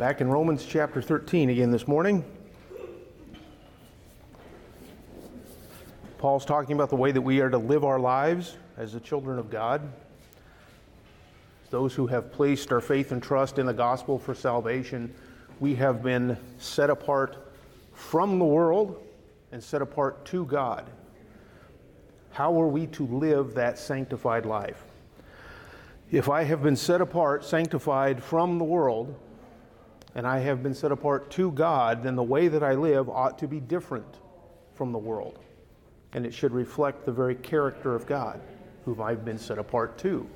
Back in Romans chapter 13 again this morning. Paul's talking about the way that we are to live our lives as the children of God. Those who have placed our faith and trust in the gospel for salvation, we have been set apart from the world and set apart to God. How are we to live that sanctified life? If I have been set apart, sanctified from the world, and I have been set apart to God, then the way that I live ought to be different from the world. And it should reflect the very character of God, whom I've been set apart to.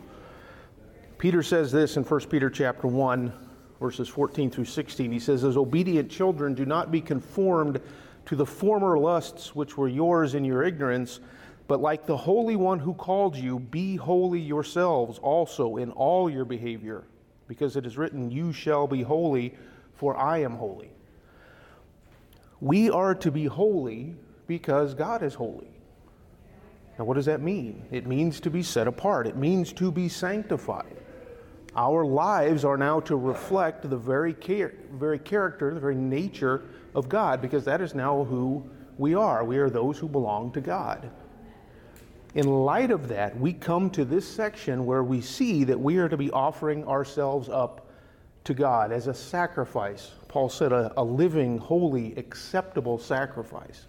Peter says this in 1 Peter chapter 1, verses 14 through 16. He says, As obedient children, do not be conformed to the former lusts which were yours in your ignorance, but like the Holy One who called you, be holy yourselves also in all your behavior because it is written, You shall be holy, for I am holy. We are to be holy because God is holy. Now, what does that mean? It means to be set apart, it means to be sanctified. Our lives are now to reflect the very, char- very character, the very nature of God, because that is now who we are. We are those who belong to God. In light of that, we come to this section where we see that we are to be offering ourselves up to God as a sacrifice. Paul said, a, a, living, holy, acceptable sacrifice.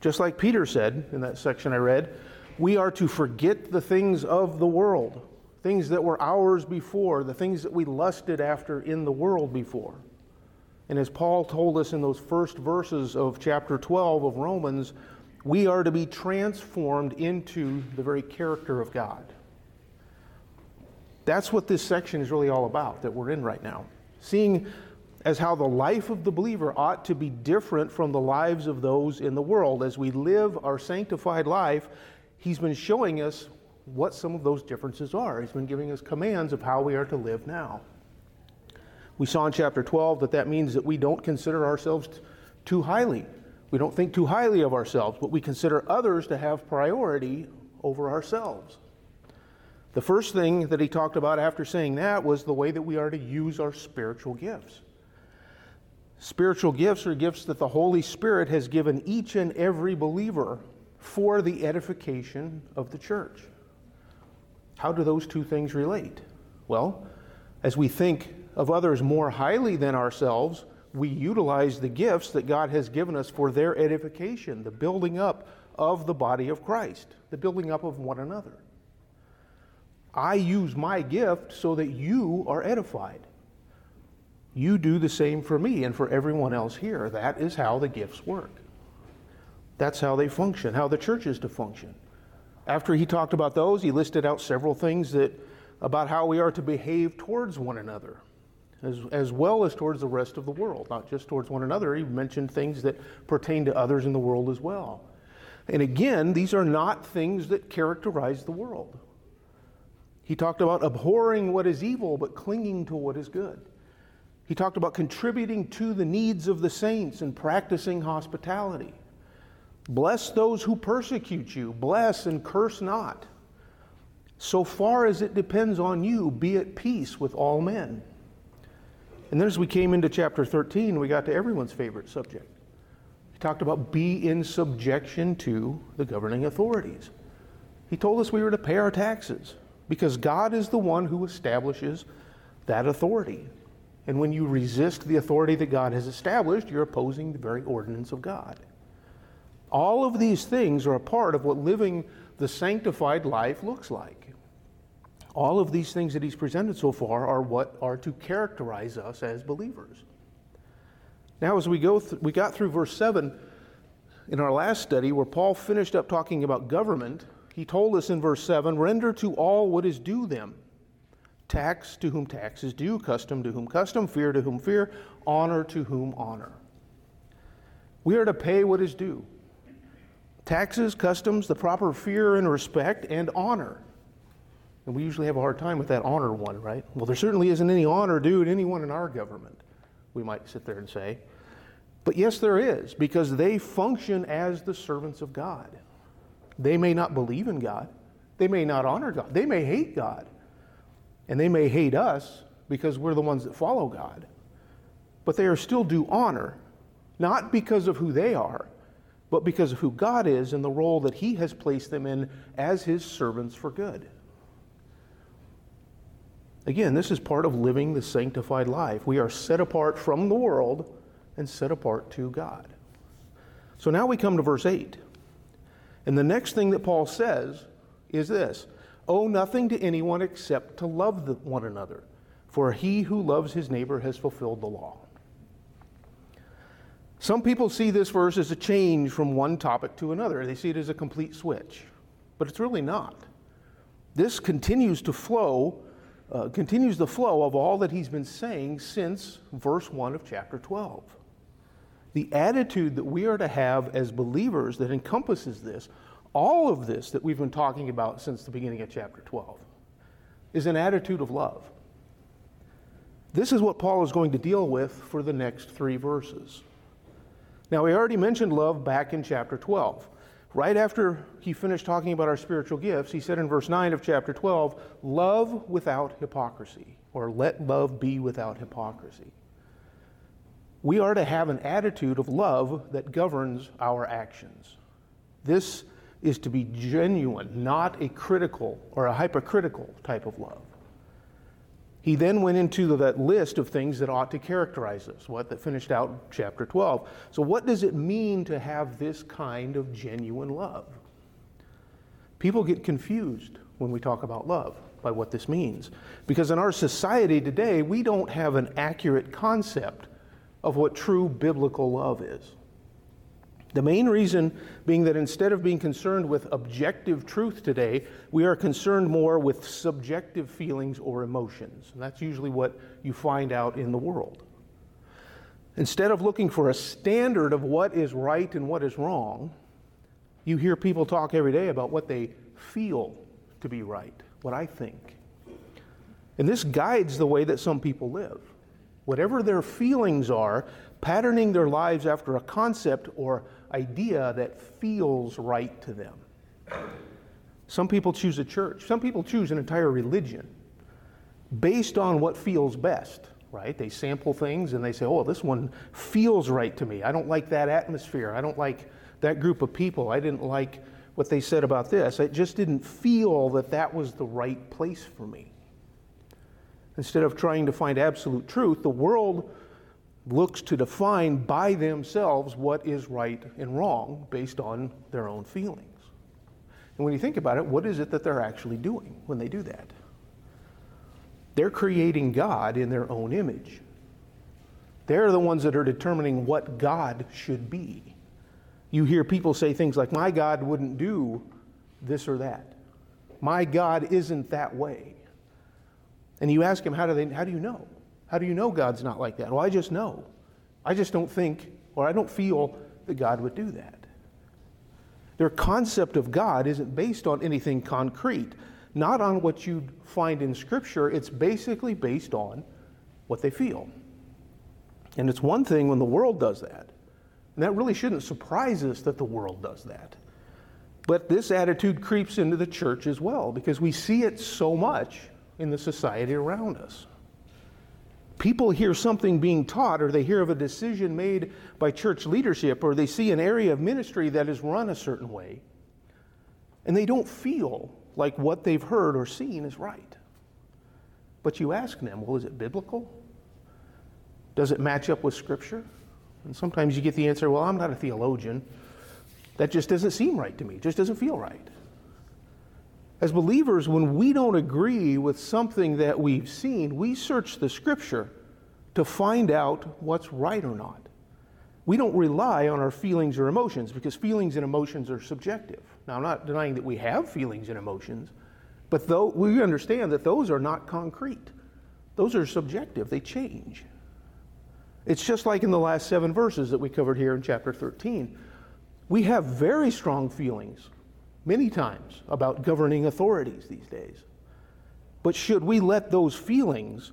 Just like Peter said in that section I read, we are to forget the things of the world, things that were ours before, the things that we lusted after in the world before. And as Paul told us in those first verses of chapter 12 of Romans, we are to be transformed into the very character of God. That's what this section is really all about that we're in right now. Seeing as how the life of the believer ought to be different from the lives of those in the world. As we live our sanctified life, he's been showing us what some of those differences are. He's been giving us commands of how we are to live now. We saw in chapter 12 that that means that we don't consider ourselves too highly we don't think too highly of ourselves, but we consider others to have priority over ourselves. The first thing that he talked about after saying that was the way that we are to use our spiritual gifts. Spiritual gifts are gifts that the Holy Spirit has given each and every believer for the edification of the church. How do those two things relate? Well, as we think of others more highly than ourselves, we utilize the gifts that God has given us for their edification, the building up of the body of Christ, the building up of one another. I use my gift so that you are edified. You do the same for me and for everyone else here. That is how the gifts work. That's how they function, how the church is to function. After he talked about those, he listed out several things that about how we are to behave towards one another as, as well as towards the rest of the world, not just towards one another. He mentioned things that pertain to others in the world as well. And again, these are not things that characterize the world. He talked about abhorring what is evil, but clinging to what is good. He talked about contributing to the needs of the saints and practicing hospitality. Bless those who persecute you, bless and curse not. So far as it depends on you, be at peace with all men. And then as we came into chapter 13, we got to everyone's favorite subject. He talked about be in subjection to the governing authorities. He told us we were to pay our taxes because God is the one who establishes that authority. And when you resist the authority that God has established, you're opposing the very ordinance of God. All of these things are a part of what living the sanctified life looks like. All of these things that he's presented so far are what are to characterize us as believers. Now, as we go, th- we got through verse 7 in our last study, where Paul finished up talking about government. He told us in verse 7 render to all what is due them tax to whom tax is due, custom to whom custom, fear to whom fear, honor to whom honor. We are to pay what is due taxes, customs, the proper fear and respect, and honor. And we usually have a hard time with that honor one, right? Well, there certainly isn't any honor due to anyone in our government, we might sit there and say. But yes, there is, because they function as the servants of God. They may not believe in God, they may not honor God, they may hate God, and they may hate us because we're the ones that follow God. but they are still due honor, not because of who they are, but because of who God is and the role that He has placed them in as His servants for good. Again, this is part of living the sanctified life. We are set apart from the world and set apart to God. So now we come to verse 8. And the next thing that Paul says is this Owe nothing to anyone except to love one another, for he who loves his neighbor has fulfilled the law. Some people see this verse as a change from one topic to another. They see it as a complete switch, but it's really not. This continues to flow, uh, continues the flow of all that he's been saying since verse 1 of chapter 12. The attitude that we are to have as believers that encompasses this, all of this that we've been talking about since the beginning of chapter 12, is an attitude of love. This is what Paul is going to deal with for the next three verses. Now, we already mentioned love back in chapter 12. Right after he finished talking about our spiritual gifts, he said in verse 9 of chapter 12, Love without hypocrisy, or let love be without hypocrisy. We are to have an attitude of love that governs our actions. This is to be genuine, not a critical or a hypocritical type of love. He then went into that list of things that ought to characterize us, what that finished out chapter 12. So, what does it mean to have this kind of genuine love? People get confused when we talk about love by what this means. Because in our society today, we don't have an accurate concept of what true biblical love is. The main reason being that instead of being concerned with objective truth today, we are concerned more with subjective feelings or emotions. And that's usually what you find out in the world. Instead of looking for a standard of what is right and what is wrong, you hear people talk every day about what they feel to be right, what I think. And this guides the way that some people live. Whatever their feelings are, patterning their lives after a concept or idea that feels right to them. Some people choose a church, some people choose an entire religion based on what feels best, right? They sample things and they say, oh, this one feels right to me. I don't like that atmosphere. I don't like that group of people. I didn't like what they said about this. I just didn't feel that that was the right place for me. Instead of trying to find absolute truth, the world looks to define by themselves what is right and wrong based on their own feelings. And when you think about it, what is it that they're actually doing when they do that? They're creating God in their own image. They're the ones that are determining what God should be. You hear people say things like, My God wouldn't do this or that. My God isn't that way. And you ask him, How do, they, how do you know? How do you know God's not like that? Well, I just know. I just don't think or I don't feel that God would do that. Their concept of God isn't based on anything concrete, not on what you'd find in Scripture. It's basically based on what they feel. And it's one thing when the world does that. And that really shouldn't surprise us that the world does that. But this attitude creeps into the church as well because we see it so much in the society around us people hear something being taught or they hear of a decision made by church leadership or they see an area of ministry that is run a certain way and they don't feel like what they've heard or seen is right. But you ask them, well, is it biblical? Does it match up with Scripture? And sometimes you get the answer, well, I'm not a theologian. That just doesn't seem right to me, it just doesn't feel right. As believers, when we don't agree with something that we've seen, we search the scripture to find out what's right or not. We don't rely on our feelings or emotions because feelings and emotions are subjective. Now, I'm not denying that we have feelings and emotions, but though we understand that those are not concrete. Those are subjective, they change. It's just like in the last seven verses that we covered here in chapter 13. We have very strong feelings many times about governing authorities these days. But should we let those feelings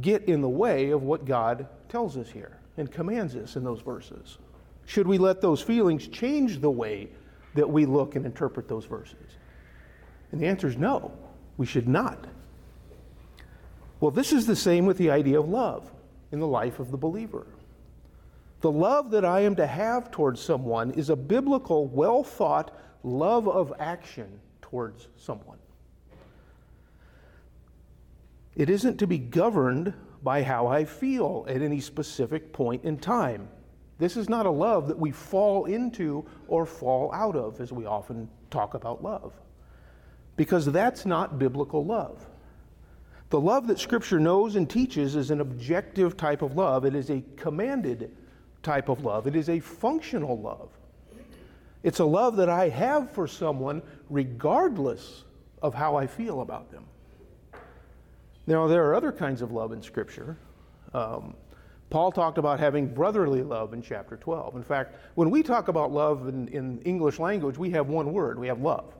get in the way of what God tells us here and commands us in those verses? Should we let those feelings change the way that we look and interpret those verses? And the answer is no, we should not. Well, this is the same with the idea of love. in the life of the believer. The love that I am to have towards someone is a biblical, well thought love of action towards someone. It isn't to be governed by how I feel at any specific point in time. This is not a love that we fall into or fall out of, as we often talk about love, because that's not biblical love. The love that Scripture knows and teaches is an objective type of love, it is a commanded type of love, it is a functional love. It's a love that I have for someone regardless of how I feel about them. Now, there are other kinds of love in Scripture. Um, Paul talked about having brotherly love in chapter 12. In fact, when we talk about love in, in, English language, we have one word we have love.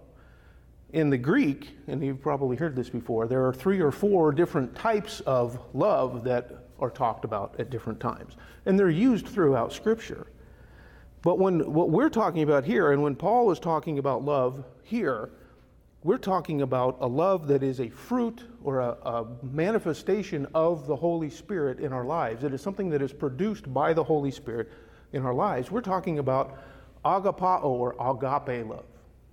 In the Greek, and you've probably heard this before, there are three or four different types of love that are talked about at different times. And they're used throughout Scripture. But when what we're talking about here, and when Paul is talking about love here, we're talking about a love that is a fruit or a, a, manifestation of the Holy Spirit in our lives. It is something that is produced by the Holy Spirit in our lives. We're talking about agapao or agape love.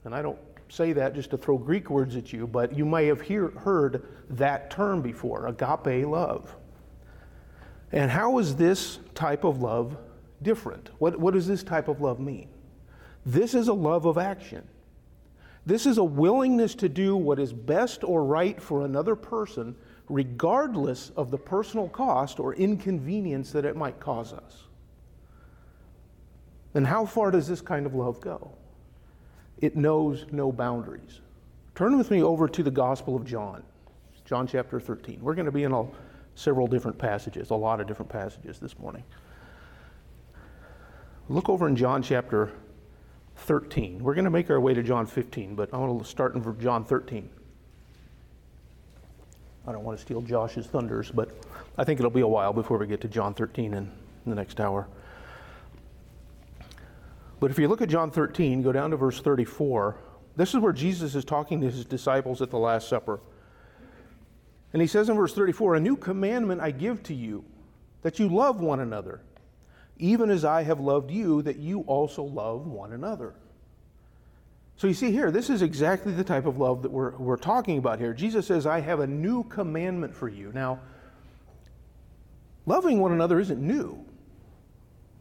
And I don't say that just to throw Greek words at you, but you may have hear, heard that term before agape love. And how is this type of love different? What, what does this type of love mean? This is a love of action. This is a willingness to do what is best or right for another person, regardless of the personal cost or inconvenience that it might cause us. And how far does this kind of love go? It knows no boundaries. Turn with me over to the Gospel of John, John chapter 13. We're going to be in a, several different passages, a lot of different passages this morning. Look over in John chapter 13. We're going to make our way to John 15, but I want to start in John 13. I don't want to steal Josh's thunders, but I think it'll be a while before we get to John 13 in the next hour. But if you look at John 13, go down to verse 34. This is where Jesus is talking to his disciples at the Last Supper. And he says in verse 34 A new commandment I give to you, that you love one another even as I have loved you, that you also love one another. So you see here, this is exactly the type of love that we're, we're talking about here. Jesus says, I have a new commandment for you. Now, loving one another isn't new.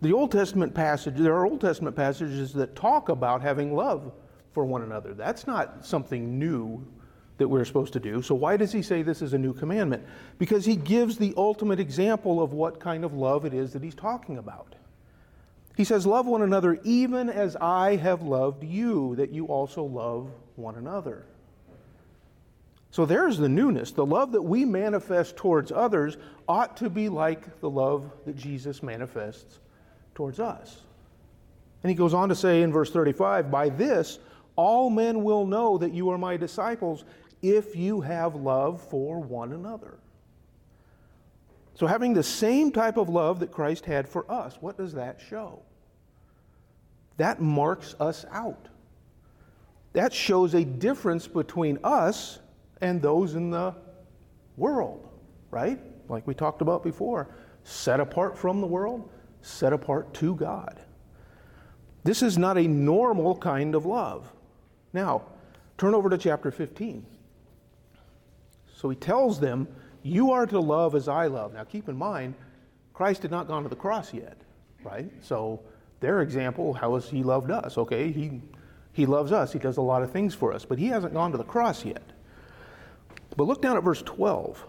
The Old Testament passage, there are Old Testament passages that talk about having love for one another. That's not something new that we're supposed to do. So, why does he say this is a new commandment? Because he gives the ultimate example of what kind of love it is that he's talking about. He says, Love one another even as I have loved you, that you also love one another. So there's the newness. The love that we manifest towards others ought to be like the love that Jesus manifests towards us. And he goes on to say in verse 35 By this, all men will know that you are my disciples if you have love for one another. So, having the same type of love that Christ had for us, what does that show? That marks us out. That shows a difference between us and those in the world, right? Like we talked about before set apart from the world, set apart to God. This is not a normal kind of love. Now, turn over to chapter 15. So he tells them, You are to love as I love. Now keep in mind, Christ had not gone to the cross yet, right? So their example, how has he loved us? Okay, he, he loves us, he does a lot of things for us, but he hasn't gone to the cross yet. But look down at verse 12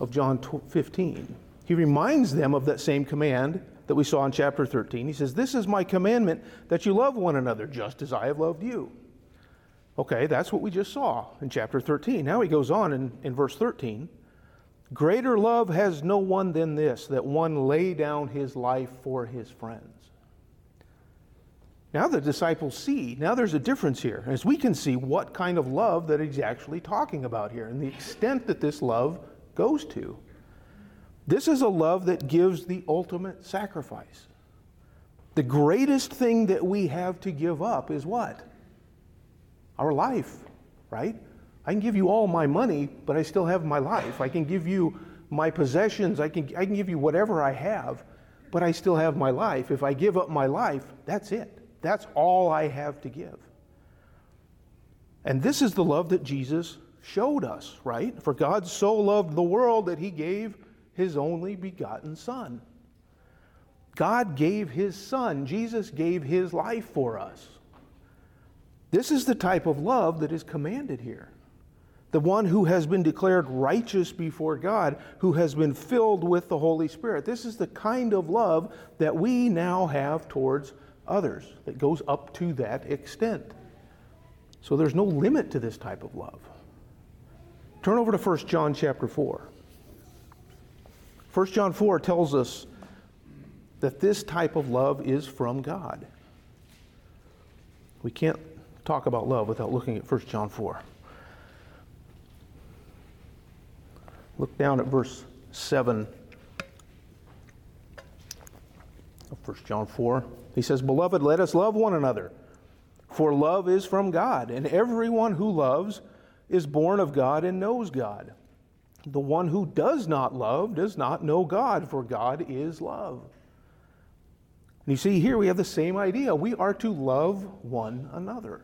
of John 15. He reminds them of that same command that we saw in chapter 13. He says, This is my commandment that you love one another just as I have loved you. Okay, that's what we just saw in chapter 13. Now he goes on in, in verse 13. Greater love has no one than this, that one lay down his life for his friends. Now the disciples see, now there's a difference here, as we can see what kind of love that he's actually talking about here and the extent that this love goes to. This is a love that gives the ultimate sacrifice. The greatest thing that we have to give up is what? Our life, right? I can give you all my money, but I still have my life. I can give you my possessions, I can, I can give you whatever I have, but I still have my life. If I give up my life, that's it. That's all I have to give. And this is the love that Jesus showed us, right? For God so loved the world that he gave his only begotten Son. God gave his Son, Jesus gave his life for us. This is the type of love that is commanded here. The one who has been declared righteous before God, who has been filled with the Holy Spirit. This is the kind of love that we now have towards others that goes up to that extent. So there's no limit to this type of love. Turn over to 1 John chapter 4. 1 John 4 tells us that this type of love is from God. We can't talk about love without looking at 1 John 4. Look down at verse 7 of 1 John 4. He says, Beloved, let us love one another, for love is from God, and everyone who loves is born of God and knows God. The one who does not love does not know God, for God is love. And you see, here we have the same idea. We are to love one another.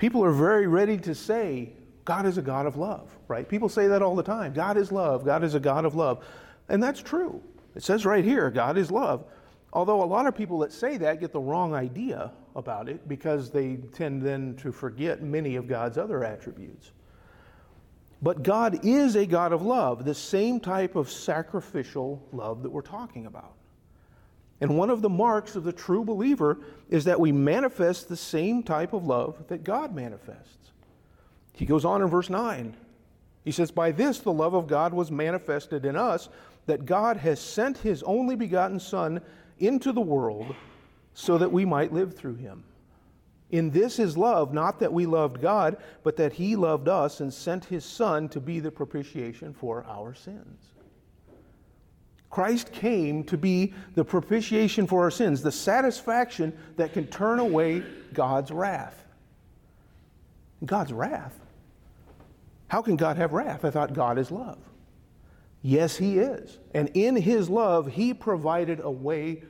People are very ready to say, God is a God of love, right? People say that all the time. God is love. God is a God of love. And that's true. It says right here, God is love. Although a lot of people that say that get the wrong idea about it because they tend then to forget many of God's other attributes. But God is a God of love, the same type of sacrificial love that we're talking about. And one of the marks of the true believer is that we manifest the same type of love that God manifests. He goes on in verse 9. He says, By this the love of God was manifested in us, that God has sent his only begotten Son into the world so that we might live through him. In this is love, not that we loved God, but that he loved us and sent his Son to be the propitiation for our sins. Christ came to be the propitiation for our sins, the satisfaction that can turn away God's wrath. God's wrath? How can God have wrath? I thought God is love. Yes, He is. And in His love, He provided a way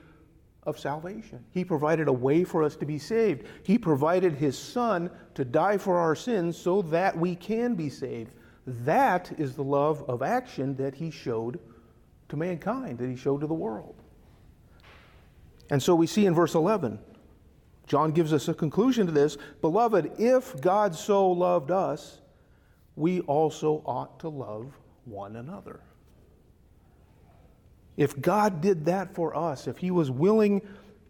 of salvation. He provided a way for us to be saved. He provided His Son to die for our sins so that we can be saved. That is the love of action that He showed to mankind, that He showed to the world. And so we see in verse 11, John gives us a conclusion to this Beloved, if God so loved us, we also ought to love one another. If God did that for us, if He was willing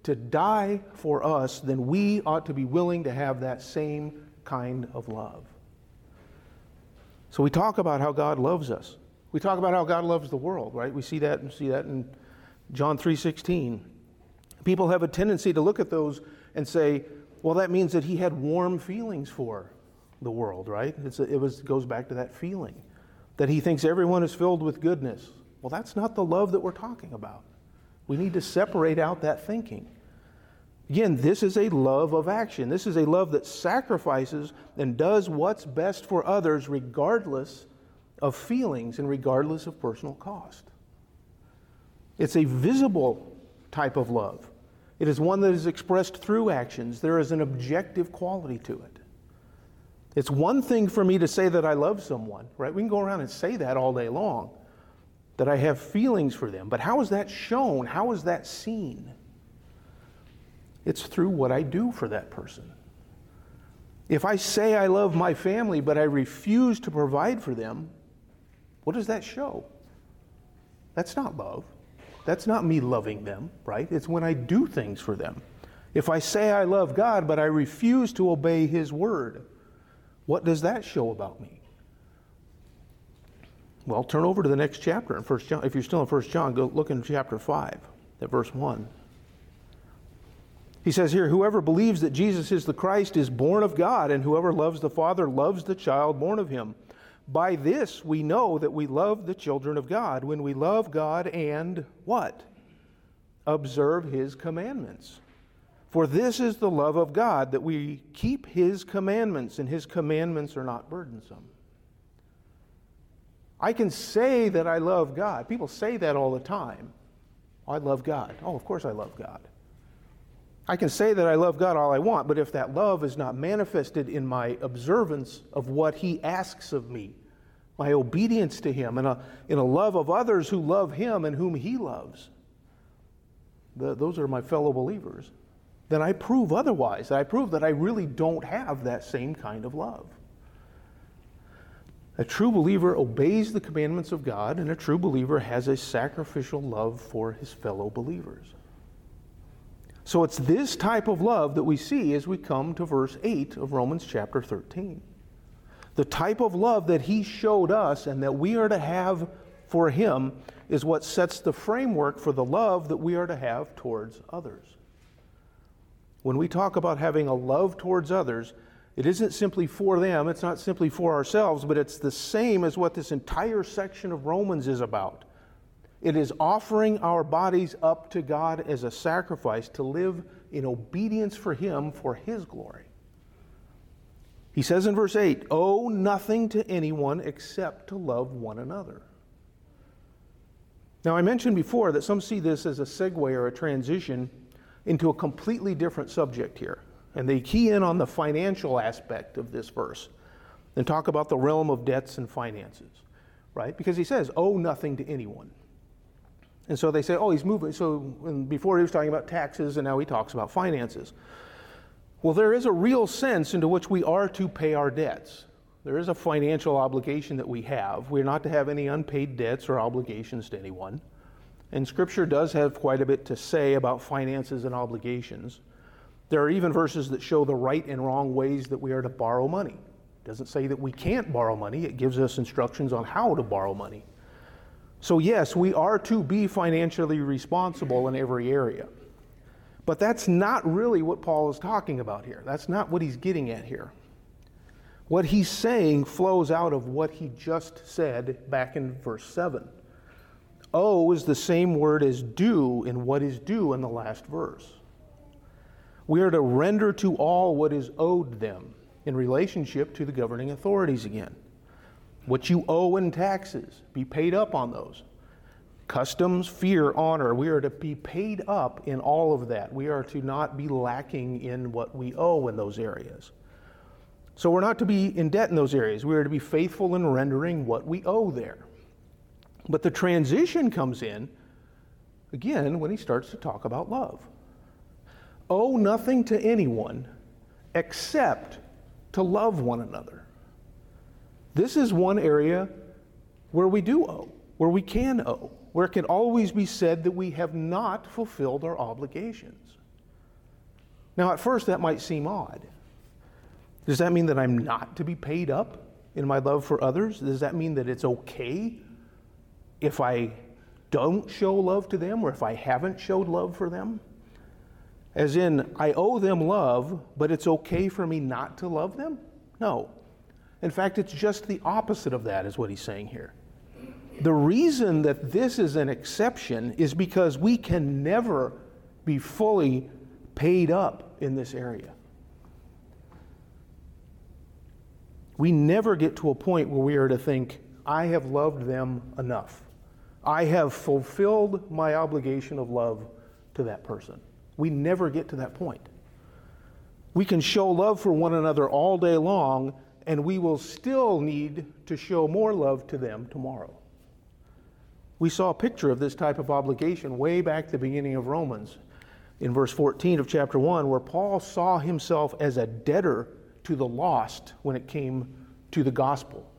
to die for us, then we ought to be willing to have that same kind of love. So we talk about how God loves us. We talk about how God loves the world, right? We see that and see that in John 3:16. People have a tendency to look at those and say, well, that means that he had warm feelings for the world, right? A, it was, goes back to that feeling that he thinks everyone is filled with goodness, well, that's not the love that we're talking about. We need to separate out that thinking. Again, this is a love of action. This is a love that sacrifices and does what's best for others regardless of feelings and regardless of personal cost. It's a visible type of love. It is one that is expressed through actions. There is an objective quality to it. It's one thing for me to say that I love someone, right? We can go around and say that all day long that I have feelings for them. But how is that shown? How is that seen? It's through what I do for that person. If I say I love my family, but I refuse to provide for them, what does that show? That's not love. That's not me loving them, right? It's when I do things for them. If I say I love God, but I refuse to obey His word, what does that show about me? Well, turn over to the next chapter in First John. If you're still in First John, go look in chapter 5, at verse 1. He says here, Whoever believes that Jesus is the Christ is born of God, and whoever loves the Father loves the child born of him. By this we know that we love the children of God, when we love God and what? Observe his commandments. For this is the love of God, that we keep his commandments, and his commandments are not burdensome. I can say that I love God. People say that all the time. I love God. Oh, of course I love God. I can say that I love God all I want, but if that love is not manifested in my observance of what He asks of me, my obedience to Him, and a, in a love of others who love Him and whom He loves, the, those are my fellow believers, then I prove otherwise. I prove that I really don't have that same kind of love. A true believer obeys the commandments of God, and a true believer has a sacrificial love for his fellow believers. So it's this type of love that we see as we come to verse 8 of Romans chapter 13. The type of love that he showed us and that we are to have for him is what sets the framework for the love that we are to have towards others. When we talk about having a love towards others, it isn't simply for them, it's not simply for ourselves, but it's the same as what this entire section of Romans is about. It is offering our bodies up to God as a sacrifice to live in obedience for Him for His glory. He says in verse 8, Owe nothing to anyone except to love one another. Now, I mentioned before that some see this as a segue or a transition into a completely different subject here. And they key in on the financial aspect of this verse and talk about the realm of debts and finances, right? Because he says, owe nothing to anyone. And so they say, oh, he's moving. So before he was talking about taxes, and now he talks about finances. Well, there is a real sense into which we are to pay our debts. There is a financial obligation that we have. We're not to have any unpaid debts or obligations to anyone. And Scripture does have quite a bit to say about finances and obligations. There are even verses that show the right and wrong ways that we are to borrow money. It doesn't say that we can't borrow money, it gives us instructions on how to borrow money. So, yes, we are to be financially responsible in every area. But that's not really what Paul is talking about here. That's not what he's getting at here. What he's saying flows out of what he just said back in verse 7. Owe is the same word as due in what is due in the last verse. We are to render to all what is owed them in relationship to the governing authorities again. What you owe in taxes, be paid up on those. Customs, fear, honor, we are to be paid up in all of that. We are to not be lacking in what we owe in those areas. So we're not to be in debt in those areas. We are to be faithful in rendering what we owe there. But the transition comes in again when he starts to talk about love owe nothing to anyone except to love one another. This is one area where we do owe, where we can owe, where it can always be said that we have not fulfilled our obligations. Now, at first, that might seem odd. Does that mean that I'm not to be paid up in my love for others? Does that mean that it's okay if I don't show love to them or if I haven't showed love for them? As in, I owe them love, but it's okay for me not to love them? No. In fact, it's just the opposite of that, is what he's saying here. The reason that this is an exception is because we can never be fully paid up in this area. We never get to a point where we are to think, I have loved them enough. I have fulfilled my obligation of love to that person. We never get to that point. We can show love for one another all day long, and we will still need to show more love to them tomorrow. We saw a picture of this type of obligation way back at the beginning of Romans in verse 14 of chapter 1, where Paul saw himself as a debtor to the lost when it came to the gospel.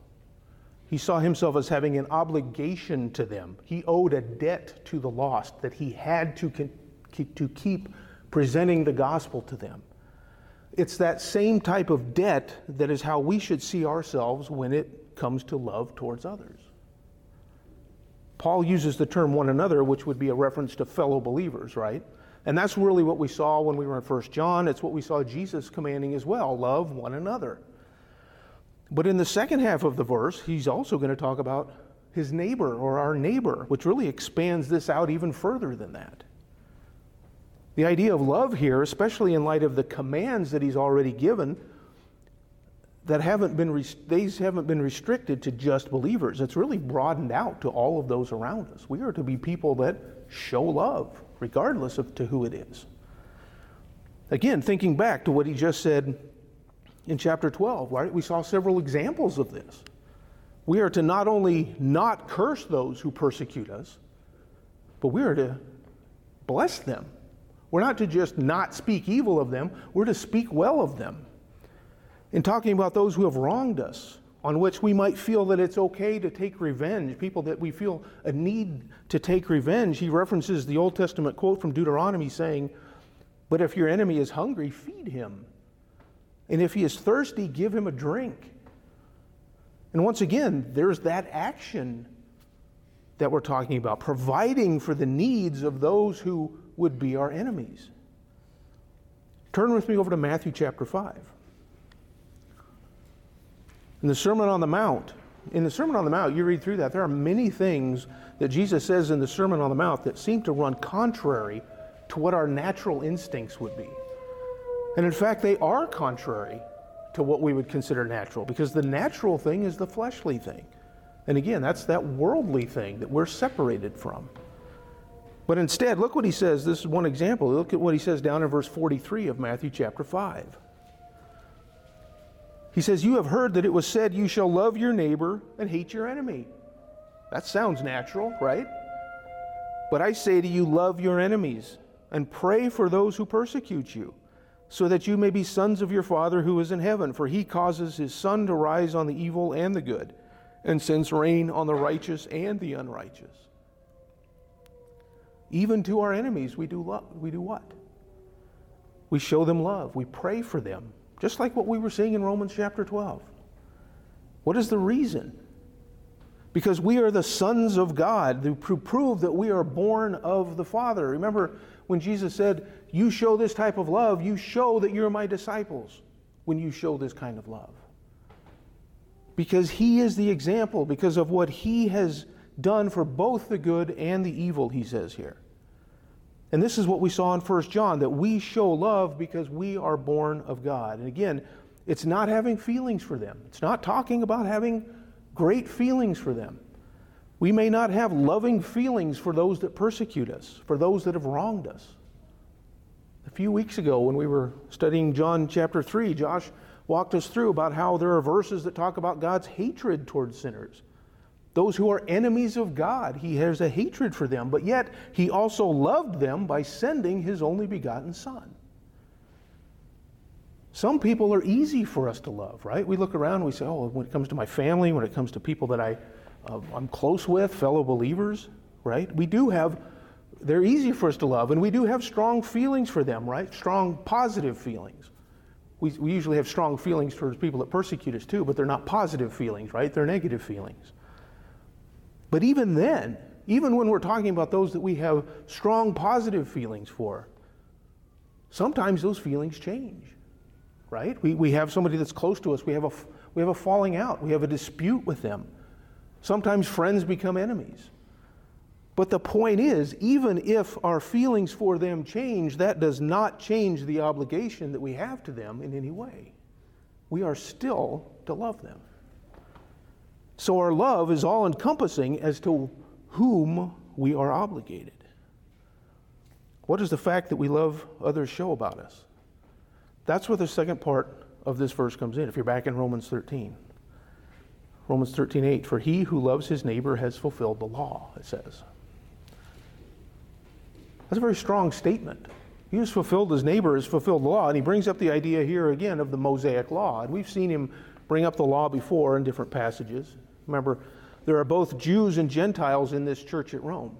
He saw himself as having an obligation to them. He owed a debt to the lost that he had to to keep presenting the gospel to them. It's that same type of debt that is how we should see ourselves when it comes to love towards others. Paul uses the term one another, which would be a reference to fellow believers, right? And that's really what we saw when we were in 1 John. It's what we saw Jesus commanding as well love one another. But in the second half of the verse, he's also going to talk about his neighbor or our neighbor, which really expands this out even further than that. The idea of love here, especially in light of the commands that he's already given, that haven't been these haven't been restricted to just believers. It's really broadened out to all of those around us. We are to be people that show love, regardless of to who it is. Again, thinking back to what he just said in chapter 12, right? We saw several examples of this. We are to not only not curse those who persecute us, but we are to bless them. We're not to just not speak evil of them, we're to speak well of them in talking about those who have wronged us, on which we might feel that it's okay to take revenge, people that we feel a need to take revenge, he references the Old Testament quote from Deuteronomy saying, But if your enemy is hungry, feed him. And if he is thirsty, give him a drink. And once again, there's that action that we're talking about, providing for the needs of those who would be our enemies. Turn with me over to Matthew chapter 5 in the Sermon on the Mount, in the Sermon on the Mount, you read through that, there are many things that Jesus says in the Sermon on the Mount that seem to run contrary to what our natural instincts would be. And in fact, they are contrary to what we would consider natural because the natural thing is the fleshly thing. And again, that's that worldly thing that we're separated from. But instead, look what he says. This is one example. Look at what he says down in verse 43 of Matthew chapter 5. He says, You have heard that it was said, You shall love your neighbor and hate your enemy. That sounds natural, right? But I say to you, love your enemies and pray for those who persecute you, so that you may be sons of your Father who is in heaven. For he causes his sun to rise on the evil and the good, and sends rain on the righteous and the unrighteous. Even to our enemies, we do, love, we do what? We show them love, we pray for them. Just like what we were seeing in Romans chapter 12. What is the reason? Because we are the sons of God to prove that we are born of the Father. Remember when Jesus said, You show this type of love, you show that you're my disciples when you show this kind of love. Because He is the example, because of what He has done for both the good and the evil, He says here. And this is what we saw in 1 John that we show love because we are born of God. And again, it's not having feelings for them, it's not talking about having great feelings for them. We may not have loving feelings for those that persecute us, for those that have wronged us. A few weeks ago, when we were studying John chapter 3, Josh walked us through about how there are verses that talk about God's hatred towards sinners. Those who are enemies of God, he has a hatred for them, but yet he also loved them by sending his only begotten Son. Some people are easy for us to love, right? We look around and we say, oh, when it comes to my family, when it comes to people that I, uh, I'm close with, fellow believers, right? We do have, they're easy for us to love, and we do have strong feelings for them, right? Strong positive feelings. We, we usually have strong feelings towards people that persecute us too, but they're not positive feelings, right? They're negative feelings. But even then, even when we're talking about those that we have strong positive feelings for, sometimes those feelings change, right? We, we have somebody that's close to us, we have, a, we have a falling out, we have a dispute with them. Sometimes friends become enemies. But the point is, even if our feelings for them change, that does not change the obligation that we have to them in any way. We are still to love them. So our love is all encompassing as to whom we are obligated. What does the fact that we love others show about us? That's where the second part of this verse comes in, if you're back in Romans 13. Romans 13, 8. For he who loves his neighbor has fulfilled the law, it says. That's a very strong statement. He who's fulfilled his neighbor has fulfilled the law. And he brings up the idea here again of the Mosaic law. And we've seen him bring up the law before in different passages. Remember, there are both Jews and Gentiles in this church at Rome.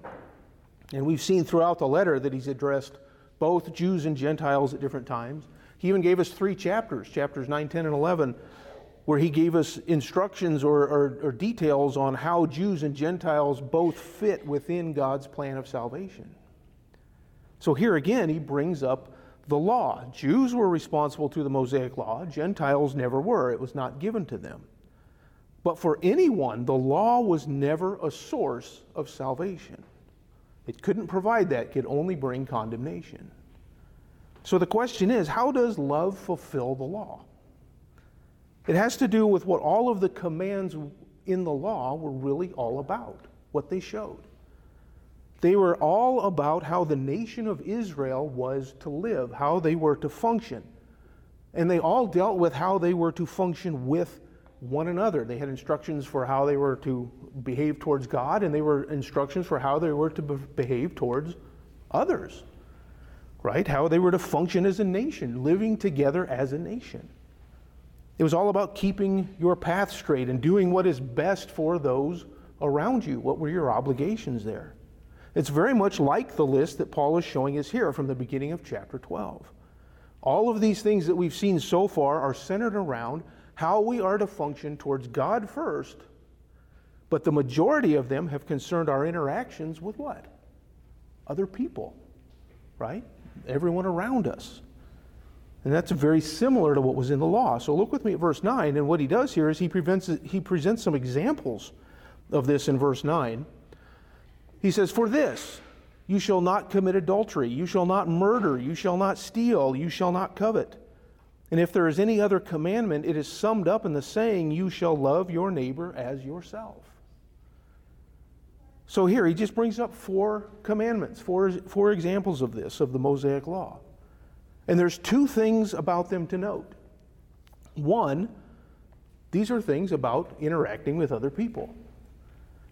And we've seen throughout the letter that he's addressed both Jews and Gentiles at different times. He even gave us three chapters, chapters 9, 10, and 11, where he gave us instructions or, or, or details on how Jews and Gentiles both fit within God's plan of salvation. So here again, he brings up the law. Jews were responsible to the Mosaic law, Gentiles never were. It was not given to them. But for anyone, the law was never a source of salvation. It couldn't provide that, it could only bring condemnation. So the question is how does love fulfill the law? It has to do with what all of the commands in the law were really all about, what they showed. They were all about how the nation of Israel was to live, how they were to function. And they all dealt with how they were to function with one another. They had instructions for how they were to behave towards God, and they were instructions for how they were to behave towards others, right? How they were to function as a nation, living together as a nation. It was all about keeping your path straight and doing what is best for those around you. What were your obligations there? It's very much like the list that Paul is showing us here from the beginning of chapter 12. All of these things that we've seen so far are centered around how we are to function towards God first, but the majority of them have concerned our interactions with what? Other people, right? Everyone around us. And that's very similar to what was in the law. So look with me at verse 9, and what he does here is he, prevents, he presents some examples of this in verse 9. He says, For this, you shall not commit adultery, you shall not murder, you shall not steal, you shall not covet. And if there is any other commandment, it is summed up in the saying, You shall love your neighbor as yourself. So here he just brings up four commandments, four, four examples of this, of the Mosaic Law. And there's two things about them to note. One, these are things about interacting with other people.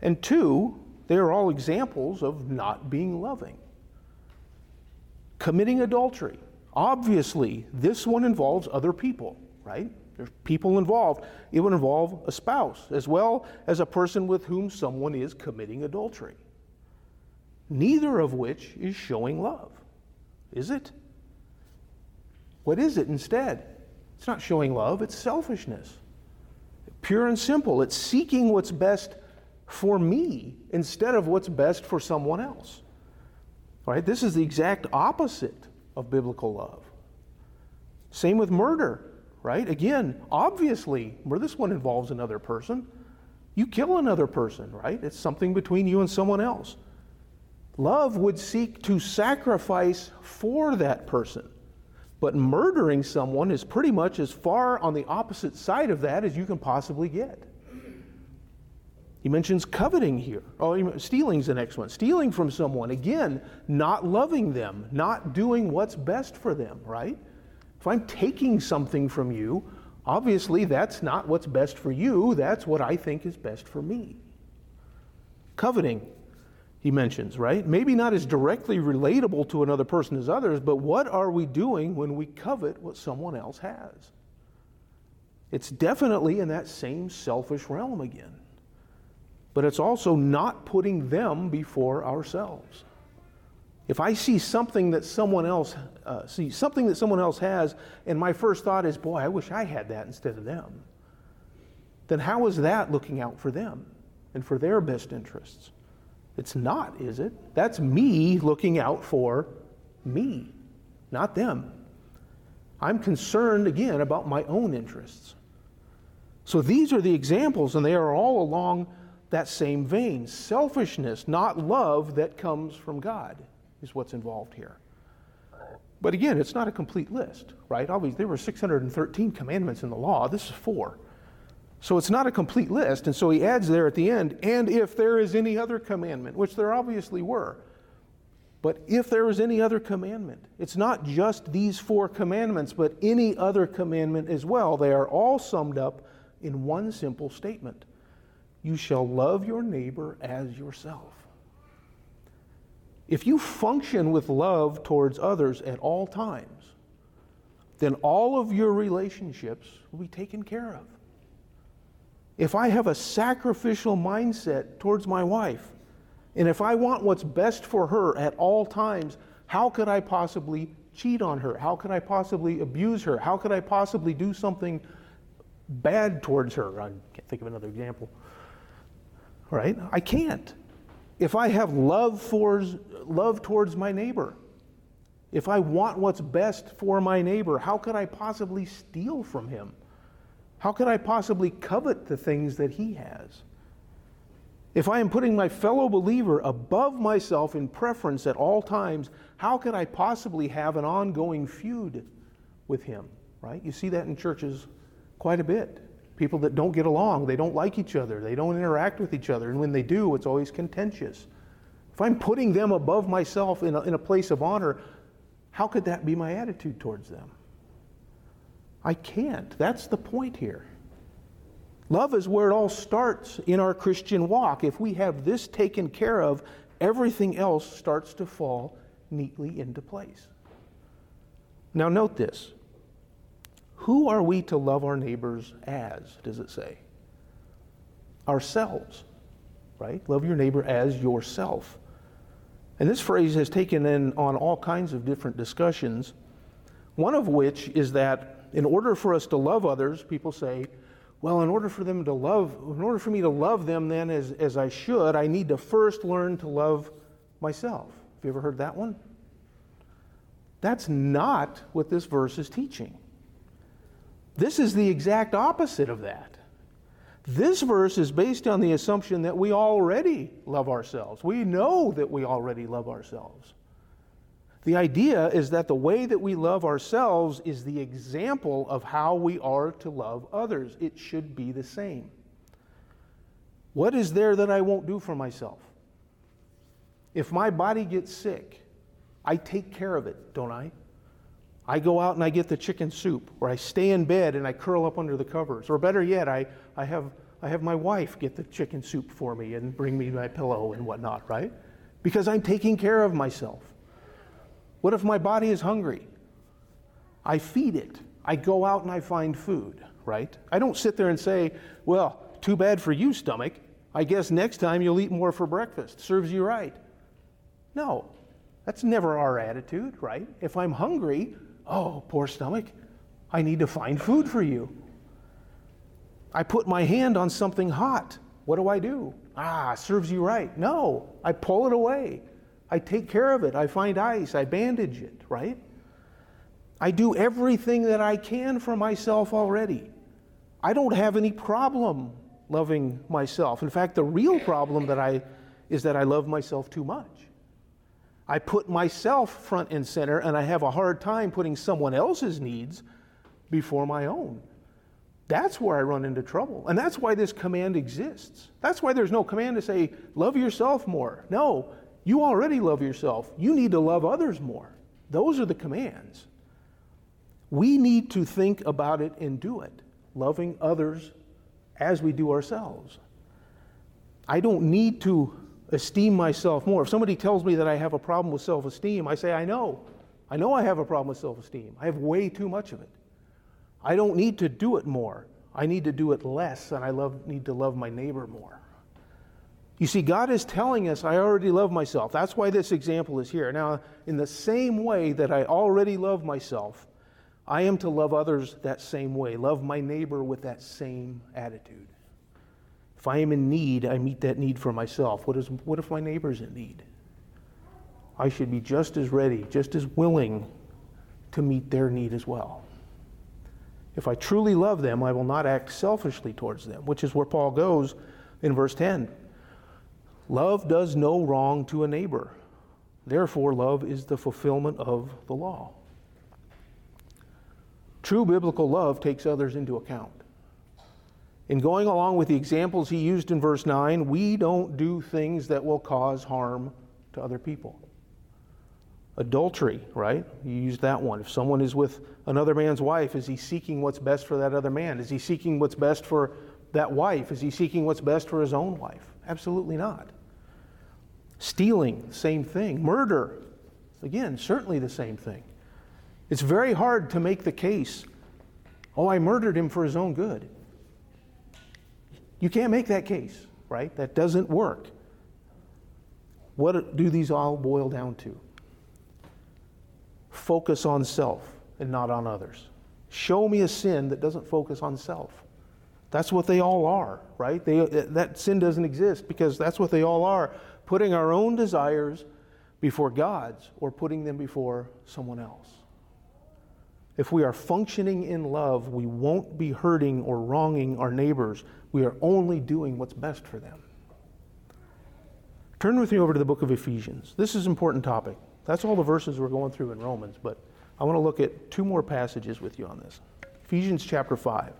And two, they are all examples of not being loving. Committing adultery Obviously, this one involves other people, right? There's people involved. It would involve a spouse as well as a person with whom someone is committing adultery. Neither of which is showing love, is it? What is it instead? It's not showing love, it's selfishness. Pure and simple. It's seeking what's best for me instead of what's best for someone else. All right? This is the exact opposite of biblical love. Same with murder, right? Again, obviously, where this one involves another person. You kill another person, right? It's something between you and someone else. Love would seek to sacrifice for that person. But murdering someone is pretty much as far on the opposite side of that as you can possibly get. He mentions coveting here. Oh, stealing's the next one. Stealing from someone. Again, not loving them, not doing what's best for them, right? If I'm taking something from you, obviously that's not what's best for you. That's what I think is best for me. Coveting, he mentions, right? Maybe not as directly relatable to another person as others, but what are we doing when we covet what someone else has? It's definitely in that same selfish realm again but it's also not putting them before ourselves. If I see something that someone else uh, see something that someone else has, and my first thought is, "Boy, I wish I had that instead of them," then how is that looking out for them and for their best interests? It's not, is it? That's me looking out for me, not them. I'm concerned again about my own interests. So these are the examples, and they are all along that same vein. Selfishness, not love that comes from God, is what's involved here. But again, it's not a complete list, right? Obviously, there were 613 commandments in the law. This is four. So it's not a complete list. And so he adds there at the end, and if there is any other commandment, which there obviously were. But if there is any other commandment, it's not just these four commandments, but any other commandment as well. They are all summed up in one simple statement you shall love your neighbor as yourself. If you function with love towards others at all times, then all of your relationships will be taken care of. If I have a sacrificial mindset towards my wife, and if I want what's best for her at all times, how could I possibly cheat on her? How could I possibly abuse her? How could I possibly do something bad towards her? I can't think of another example right? I can't. If I have love for love towards my neighbor, if I want what's best for my neighbor, how could I possibly steal from him? How could I possibly covet the things that he has? If I am putting my fellow believer above myself in preference at all times, how could I possibly have an ongoing feud with him? Right? You see that in churches quite a bit. People that don't get along, they don't like each other, they don't interact with each other, and when they do, it's always contentious. If I'm putting them above myself in a, in a place of honor, how could that be my attitude towards them? I can't. That's the point here. Love is where it all starts in our Christian walk. If we have this taken care of, everything else starts to fall neatly into place. Now, note this. Who are we to love our neighbors as, does it say? Ourselves, right? Love your neighbor as yourself. And this phrase has taken in on all kinds of different discussions, one of which is that in order for us to love others, people say, well, in order for them to love, in order for me to love them then as, as I should, I need to first learn to love myself. Have you ever heard that one? That's not what this verse is teaching. This is the exact opposite of that. This verse is based on the assumption that we already love ourselves. We know that we already love ourselves. The idea is that the way that we love ourselves is the example of how we are to love others. It should be the same. What is there that I won't do for myself? If my body gets sick, I take care of it, don't I? I go out and I get the chicken soup, or I stay in bed and I curl up under the covers. Or better yet, I, I, have, I have my wife get the chicken soup for me and bring me my pillow and whatnot, right? Because I'm taking care of myself. What if my body is hungry? I feed it. I go out and I find food, right? I don't sit there and say, well, too bad for you, stomach. I guess next time you'll eat more for breakfast. Serves you right. No, that's never our attitude, right? If I'm hungry, oh, poor stomach, I need to find food for you. I put my hand on something hot. What do I do? Ah, serves you right. No, I pull it away. I take care of it. I find ice. I bandage it, right? I do everything that I can for myself already. I don't have any problem loving myself. In fact, the real problem that I is that I love myself too much. I put myself front and center and I have a hard time putting someone else's needs before my own. That's where I run into trouble. And that's why this command exists. That's why there's no command to say, love yourself more. No, you already love yourself. You need to love others more. Those are the commands. We need to think about it and do it, loving others as we do ourselves. I don't need to esteem myself more. If somebody tells me that I have a problem with self esteem, I say, I know. I know I have a problem with self esteem. I have way too much of it. I don't need to do it more. I need to do it less, and I love, need to love my neighbor more. You see, God is telling us, I already love myself. That's why this example is here. Now, in the same way that I already love myself, I am to love others that same way, love my neighbor with that same attitude. If I am in need, I meet that need for myself. What, is, what if my neighbor's in need? I should be just as ready, just as willing to meet their need as well. If I truly love them, I will not act selfishly towards them, which is where Paul goes in verse 10. Love does no wrong to a neighbor. Therefore, love is the fulfillment of the law. True biblical love takes others into account. In going along with the examples he used in verse 9, we don't do things that will cause harm to other people. Adultery, right? You used that one. If someone is with another man's wife, is he seeking what's best for that other man? Is he seeking what's best for that wife? Is he seeking what's best for his own wife? Absolutely not. Stealing, same thing. Murder, again, certainly the same thing. It's very hard to make the case, oh, I murdered him for his own good. You can't make that case, right? That doesn't work. What do these all boil down to? Focus on self and not on others. Show me a sin that doesn't focus on self. That's what they all are, right? They, that sin doesn't exist because that's what they all are putting our own desires before God's or putting them before someone else. If we are functioning in love, we won't be hurting or wronging our neighbors. We are only doing what's best for them. Turn with me over to the book of Ephesians. This is an important topic. That's all the verses we're going through in Romans, but I want to look at two more passages with you on this. Ephesians chapter 5.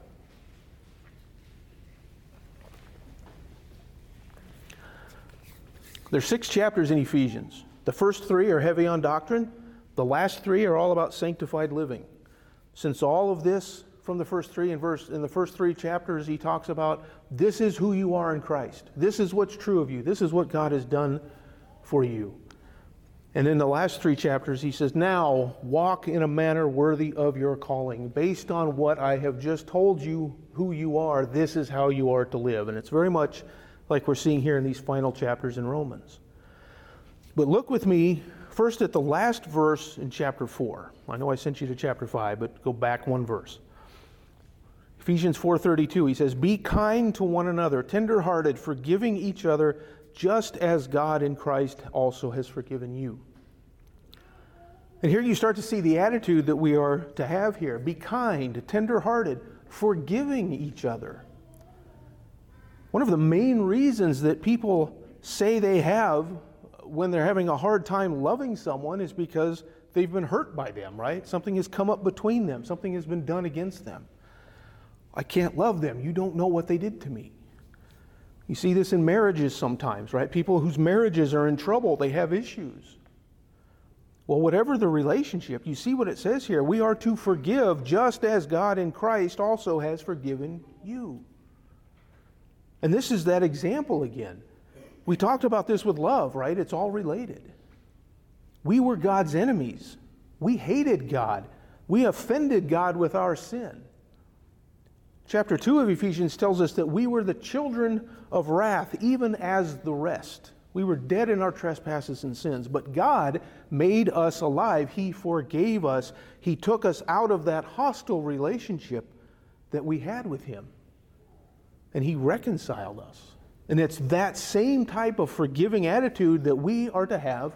There's six chapters in Ephesians. The first three are heavy on doctrine, the last three are all about sanctified living. Since all of this from the first three in verse in the first three chapters he talks about this is who you are in Christ. This is what's true of you. This is what God has done for you. And in the last three chapters he says, "Now walk in a manner worthy of your calling, based on what I have just told you who you are. This is how you are to live." And it's very much like we're seeing here in these final chapters in Romans. But look with me first at the last verse in chapter 4. I know I sent you to chapter 5, but go back one verse. Ephesians 4:32 he says be kind to one another tenderhearted forgiving each other just as God in Christ also has forgiven you. And here you start to see the attitude that we are to have here. Be kind, tenderhearted, forgiving each other. One of the main reasons that people say they have when they're having a hard time loving someone is because they've been hurt by them, right? Something has come up between them, something has been done against them. I can't love them. You don't know what they did to me. You see this in marriages sometimes, right? People whose marriages are in trouble, they have issues. Well, whatever the relationship, you see what it says here. We are to forgive just as God in Christ also has forgiven you. And this is that example again. We talked about this with love, right? It's all related. We were God's enemies. We hated God. We offended God with our sin. Chapter 2 of Ephesians tells us that we were the children of wrath, even as the rest. We were dead in our trespasses and sins, but God made us alive. He forgave us. He took us out of that hostile relationship that we had with Him, and He reconciled us. And it's that same type of forgiving attitude that we are to have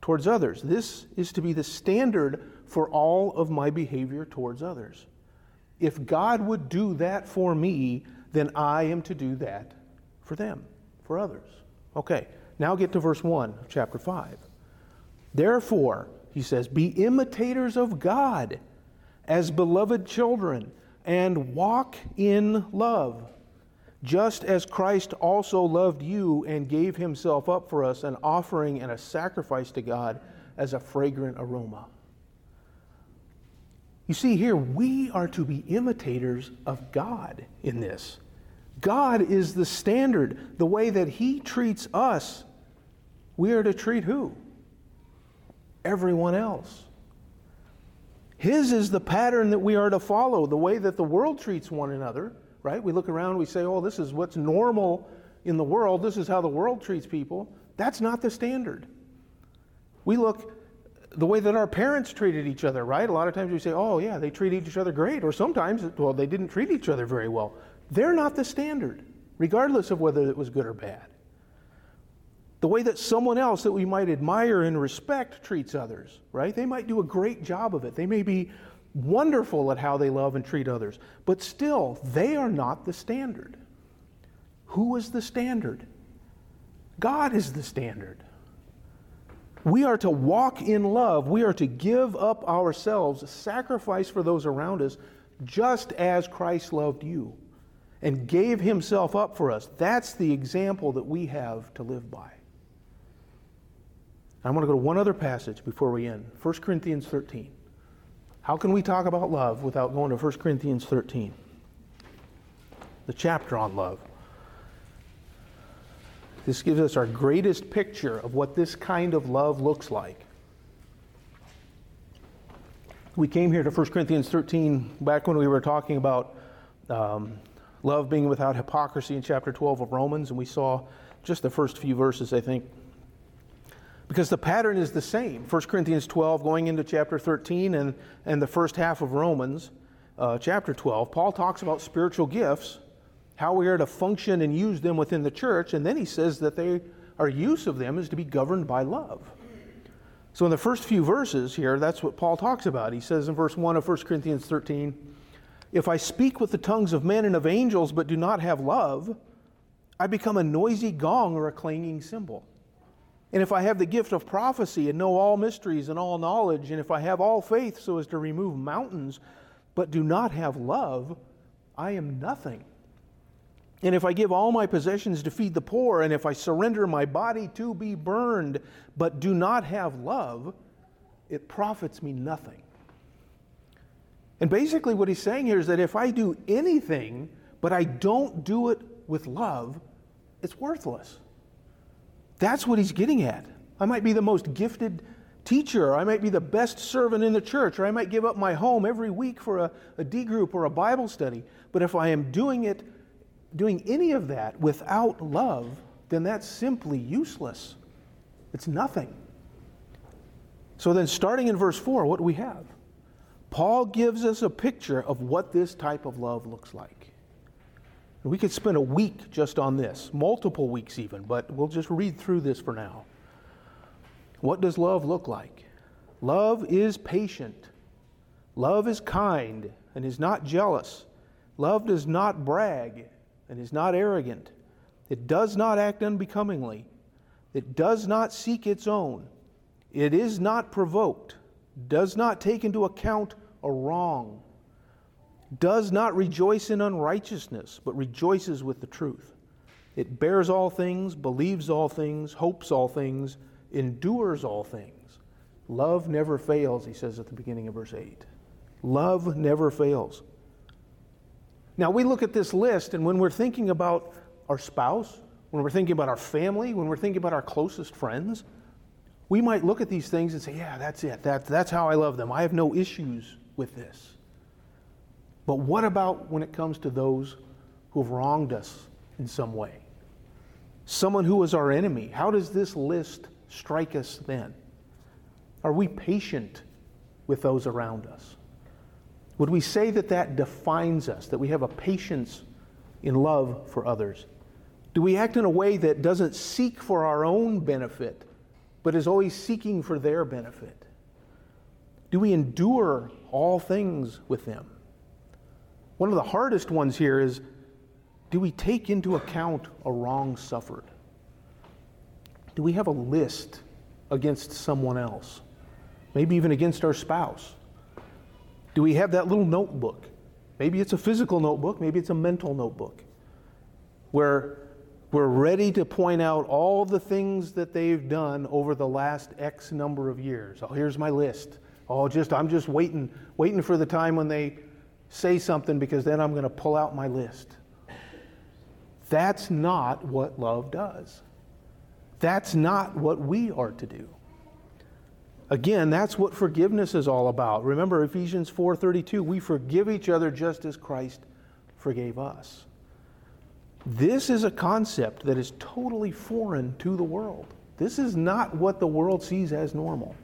towards others. This is to be the standard for all of my behavior towards others. If God would do that for me, then I am to do that for them, for others. Okay, now get to verse 1 of chapter 5. Therefore, he says, be imitators of God as beloved children and walk in love, just as Christ also loved you and gave himself up for us, an offering and a sacrifice to God as a fragrant aroma. You see, here we are to be imitators of God in this. God is the standard. The way that He treats us, we are to treat who? Everyone else. His is the pattern that we are to follow, the way that the world treats one another, right? We look around, we say, oh, this is what's normal in the world, this is how the world treats people. That's not the standard. We look the way that our parents treated each other, right? A lot of times we say, oh, yeah, they treat each other great. Or sometimes, well, they didn't treat each other very well. They're not the standard, regardless of whether it was good or bad. The way that someone else that we might admire and respect treats others, right? They might do a great job of it. They may be wonderful at how they love and treat others, but still, they are not the standard. Who is the standard? God is the standard. We are to walk in love. We are to give up ourselves, sacrifice for those around us, just as Christ loved you and gave himself up for us. That's the example that we have to live by. I want to go to one other passage before we end 1 Corinthians 13. How can we talk about love without going to 1 Corinthians 13? The chapter on love. This gives us our greatest picture of what this kind of love looks like. We came here to 1 Corinthians 13 back when we were talking about um, love being without hypocrisy in chapter 12 of Romans, and we saw just the first few verses, I think. Because the pattern is the same 1 Corinthians 12 going into chapter 13 and, and the first half of Romans, uh, chapter 12. Paul talks about spiritual gifts how we are to function and use them within the church, and then he says that they, our use of them is to be governed by love. So in the first few verses here, that's what Paul talks about. He says in verse 1 of 1 Corinthians 13, If I speak with the tongues of men and of angels but do not have love, I become a noisy gong or a clanging cymbal. And if I have the gift of prophecy and know all mysteries and all knowledge, and if I have all faith so as to remove mountains, but do not have love, I am nothing. And if I give all my possessions to feed the poor, and if I surrender my body to be burned, but do not have love, it profits me nothing. And basically, what he's saying here is that if I do anything, but I don't do it with love, it's worthless. That's what he's getting at. I might be the most gifted teacher, I might be the best servant in the church, or I might give up my home every week for a, a D group or a Bible study. But if I am doing it, doing any of that without love, then that's simply useless. It's nothing. So then, starting in verse 4, what do we have? Paul gives us a picture of what this type of love looks like. We could spend a week just on this, multiple weeks even, but we'll just read through this for now. What does love look like? Love is patient. Love is kind and is not jealous. Love does not brag and is not arrogant. It does not act unbecomingly. It does not seek its own. It is not provoked, does not take into account a wrong, does not rejoice in unrighteousness, but rejoices with the truth. It bears all things, believes all things, hopes all things endures all things. Love never fails, he says at the beginning of verse 8. Love never fails. Now, we look at this list, and when we're thinking about our spouse, when we're thinking about our family, when we're thinking about our closest friends, we might look at these things and say, Yeah, that's it. That, that's how I love them. I have no issues with this. But what about when it comes to those who have wronged us in some way? Someone who is our enemy. How does this list strike us then? Are we patient with those around us? Would we say that that defines us, that we have a patience in love for others? Do we act in a way that doesn't seek for our own benefit, but is always seeking for their benefit? Do we endure all things with them? One of the hardest ones here is do we take into account a wrong suffered? Do we have a list against someone else? Maybe even against our spouse? Do we have that little notebook? Maybe it's a physical notebook, maybe it's a mental notebook, where we're ready to point out all the things that they've done over the last X number of years. Oh, here's my list. Oh, just I'm just waiting, waiting for the time when they say something because then I'm going to pull out my list. That's not what love does. That's not what we are to do. Again, that's what forgiveness is all about. Remember Ephesians 4:32, we forgive each other just as Christ forgave us. This is a concept that is totally foreign to the world. This is not what the world sees as normal.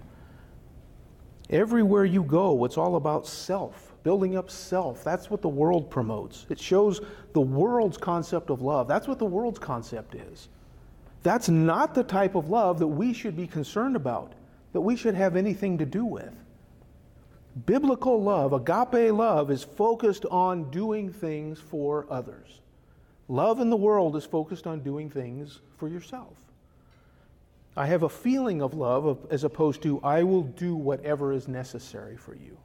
Everywhere you go, it's all about self, building up self. That's what the world promotes. It shows the world's concept of love. That's what the world's concept is. That's not the type of love that we should be concerned about, that we should have anything to do with. Biblical love, agape love, is focused on doing things for others. Love in the world is focused on doing things for yourself. I have a feeling of love as opposed to I will do whatever is necessary for you.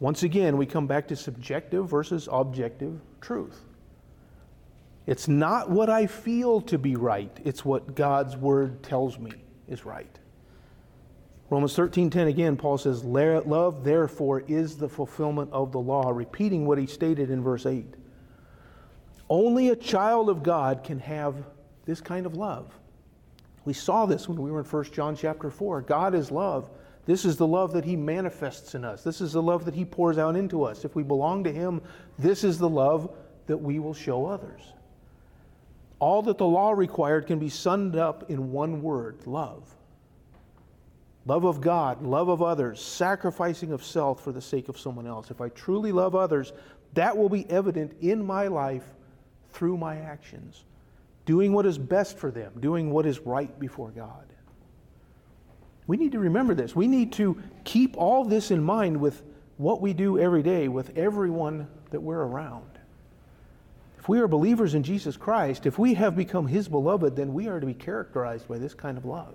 Once again, we come back to subjective versus objective truth. It's not what I feel to be right, it's what God's word tells me is right. Romans 13:10 again Paul says love therefore is the fulfillment of the law repeating what he stated in verse 8. Only a child of God can have this kind of love. We saw this when we were in 1 John chapter 4. God is love. This is the love that he manifests in us. This is the love that he pours out into us. If we belong to him, this is the love that we will show others. All that the law required can be summed up in one word love. Love of God, love of others, sacrificing of self for the sake of someone else. If I truly love others, that will be evident in my life through my actions. Doing what is best for them, doing what is right before God. We need to remember this. We need to keep all this in mind with what we do every day with everyone that we're around. If we are believers in Jesus Christ, if we have become His beloved, then we are to be characterized by this kind of love.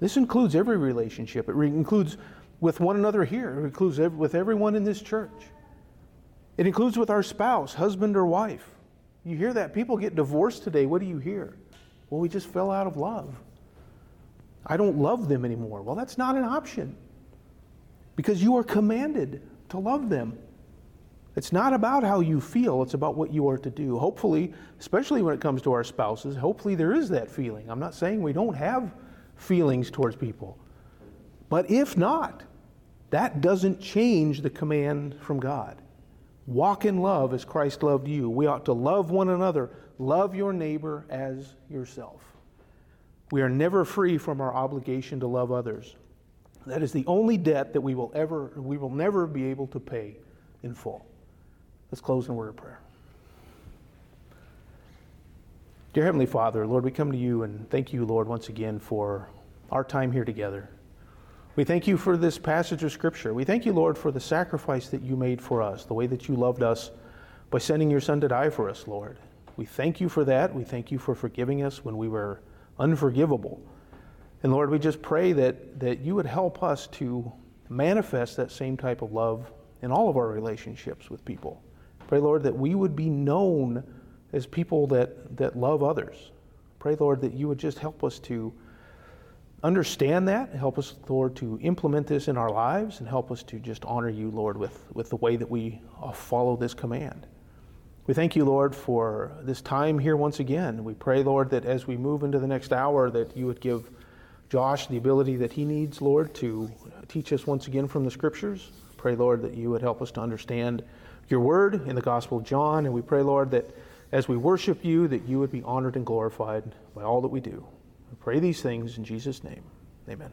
This includes every relationship. It re- includes with one another here. It includes ev- with everyone in this church. It includes with our spouse, husband or wife. You hear that? People get divorced today. What do you hear? Well, we just fell out of love. I don't love them anymore. Well, that's not an option because you are commanded to love them. It's not about how you feel, it's about what you are to do. Hopefully, especially when it comes to our spouses, hopefully there is that feeling. I'm not saying we don't have feelings towards people. But if not, that doesn't change the command from God. Walk in love as Christ loved you. We ought to love one another. Love your neighbor as yourself. We are never free from our obligation to love others. That is the only debt that we will ever we will never be able to pay in full. Let's close in a word of prayer. Dear Heavenly Father, Lord, we come to you and thank you, Lord, once again for our time here together. We thank you for this passage of Scripture. We thank you, Lord, for the sacrifice that you made for us, the way that you loved us by sending your Son to die for us, Lord. We thank you for that. We thank you for forgiving us when we were unforgivable. And Lord, we just pray that, that you would help us to manifest that same type of love in all of our relationships with people. Pray, Lord, that we would be known as people that, that love others. Pray, Lord, that you would just help us to understand that, help us, Lord, to implement this in our lives, and help us to just honor you, Lord, with, with the way that we uh, follow this command. We thank you, Lord, for this time here once again. We pray, Lord, that as we move into the next hour, that you would give Josh the ability that he needs, Lord, to teach us once again from the scriptures. Pray, Lord, that you would help us to understand your word in the Gospel of John. And we pray, Lord, that as we worship you, that you would be honored and glorified by all that we do. We pray these things in Jesus' name. Amen.